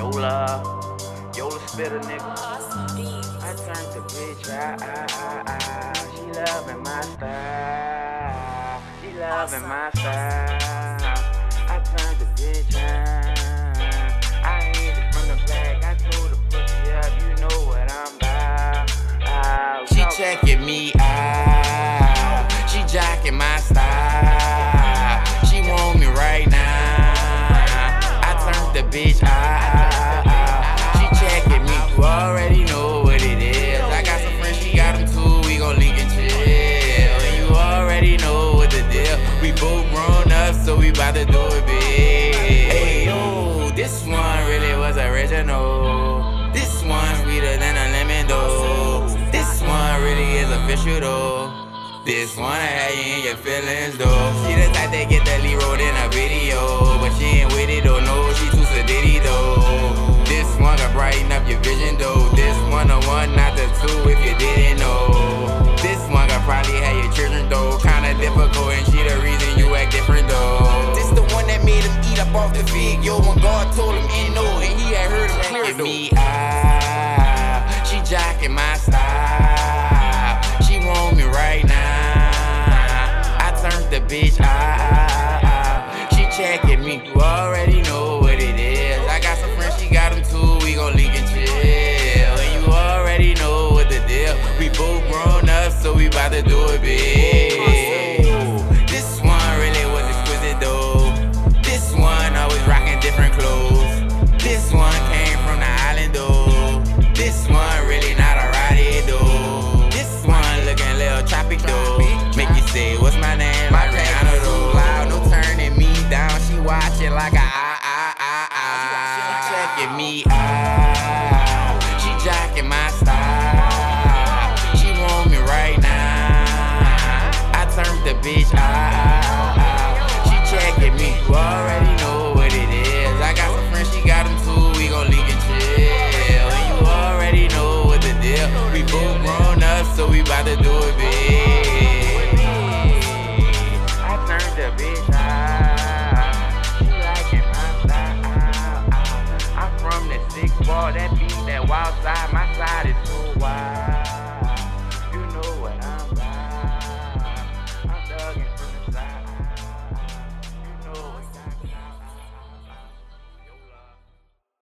Yola, Yola Spidda nigga. I turned the bitch out, ah, ah, ah. She loving my style. She loving my style. I turned the bitch out. I hit it from the back. I told the pussy up, you know what I'm about. Ah, She checking me we bout to do it big. Hey yo, this one really was original. This one sweeter than a lemon though. This one really is official though. This one had you in your feelings though. She the type that get the lead rolled fig. Yo, when God told him ain't no, and he had heard him clear though. me out. She jocking my style. She want me right now. I turned the bitch out. She checking me. You already different. This one came from the island though. This one really not a rowdy though. This one looking little tropic though. Make you say, what's my name? My Rihanna though. Loud, no turning me down. She watching like a ah ah ah ah. Checking me out. She jocking my style. She want me right now. I turned the bitch out. that wild side, my side is too wild.